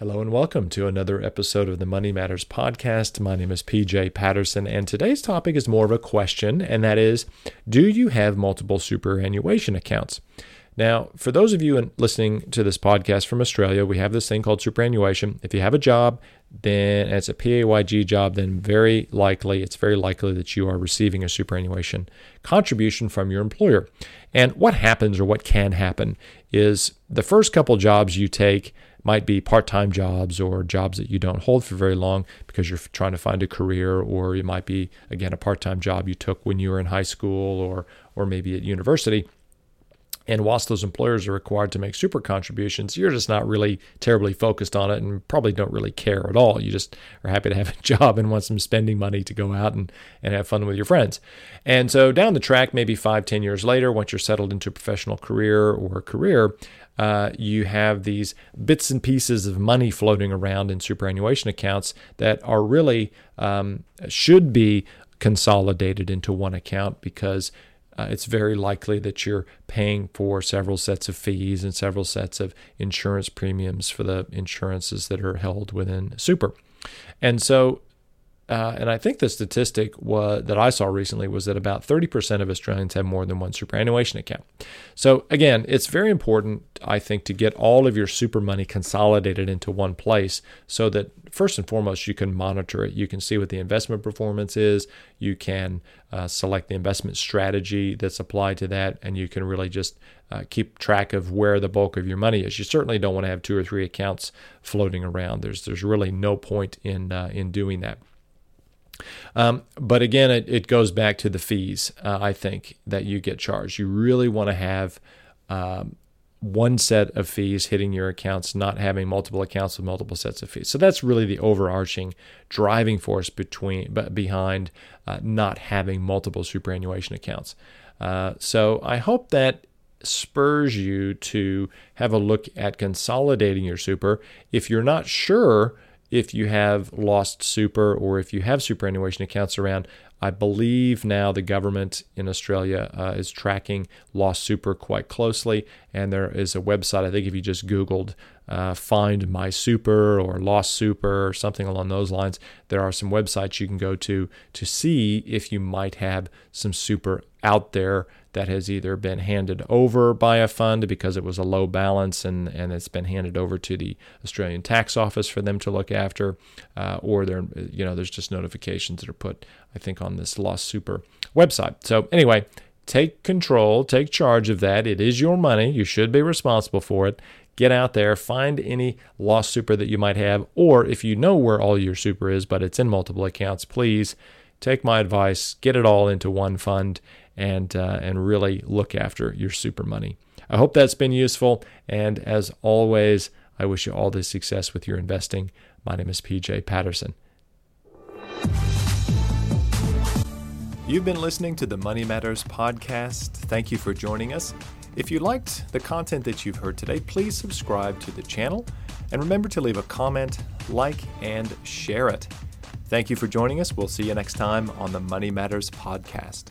Hello and welcome to another episode of the Money Matters podcast. My name is PJ Patterson, and today's topic is more of a question, and that is Do you have multiple superannuation accounts? Now, for those of you listening to this podcast from Australia, we have this thing called superannuation. If you have a job, then it's a PAYG job, then very likely, it's very likely that you are receiving a superannuation contribution from your employer. And what happens or what can happen is the first couple jobs you take might be part-time jobs or jobs that you don't hold for very long because you're trying to find a career or it might be again a part-time job you took when you were in high school or or maybe at university and whilst those employers are required to make super contributions, you're just not really terribly focused on it and probably don't really care at all. You just are happy to have a job and want some spending money to go out and, and have fun with your friends. And so down the track, maybe five, ten years later, once you're settled into a professional career or career, uh, you have these bits and pieces of money floating around in superannuation accounts that are really um, should be consolidated into one account because uh, it's very likely that you're paying for several sets of fees and several sets of insurance premiums for the insurances that are held within super. And so uh, and I think the statistic was, that I saw recently was that about 30% of Australians have more than one superannuation account. So, again, it's very important, I think, to get all of your super money consolidated into one place so that, first and foremost, you can monitor it. You can see what the investment performance is. You can uh, select the investment strategy that's applied to that, and you can really just uh, keep track of where the bulk of your money is. You certainly don't want to have two or three accounts floating around. There's, there's really no point in, uh, in doing that. Um, but again, it, it, goes back to the fees, uh, I think, that you get charged. You really want to have um, one set of fees hitting your accounts, not having multiple accounts with multiple sets of fees. So that's really the overarching driving force between behind uh, not having multiple superannuation accounts. Uh, so I hope that spurs you to have a look at consolidating your super. If you're not sure if you have lost super or if you have superannuation accounts around. I believe now the government in Australia uh, is tracking lost super quite closely, and there is a website. I think if you just Googled uh, "Find My Super" or "Lost Super" or something along those lines, there are some websites you can go to to see if you might have some super out there that has either been handed over by a fund because it was a low balance and, and it's been handed over to the Australian tax office for them to look after, uh, or there, you know, there's just notifications that are put, I think, on this Lost Super website. So anyway, take control, take charge of that. It is your money. You should be responsible for it. Get out there, find any lost super that you might have, or if you know where all your super is, but it's in multiple accounts, please take my advice, get it all into one fund, and uh, and really look after your super money. I hope that's been useful, and as always, I wish you all the success with your investing. My name is PJ Patterson. You've been listening to the Money Matters podcast. Thank you for joining us. If you liked the content that you've heard today, please subscribe to the channel and remember to leave a comment, like, and share it. Thank you for joining us. We'll see you next time on the Money Matters podcast.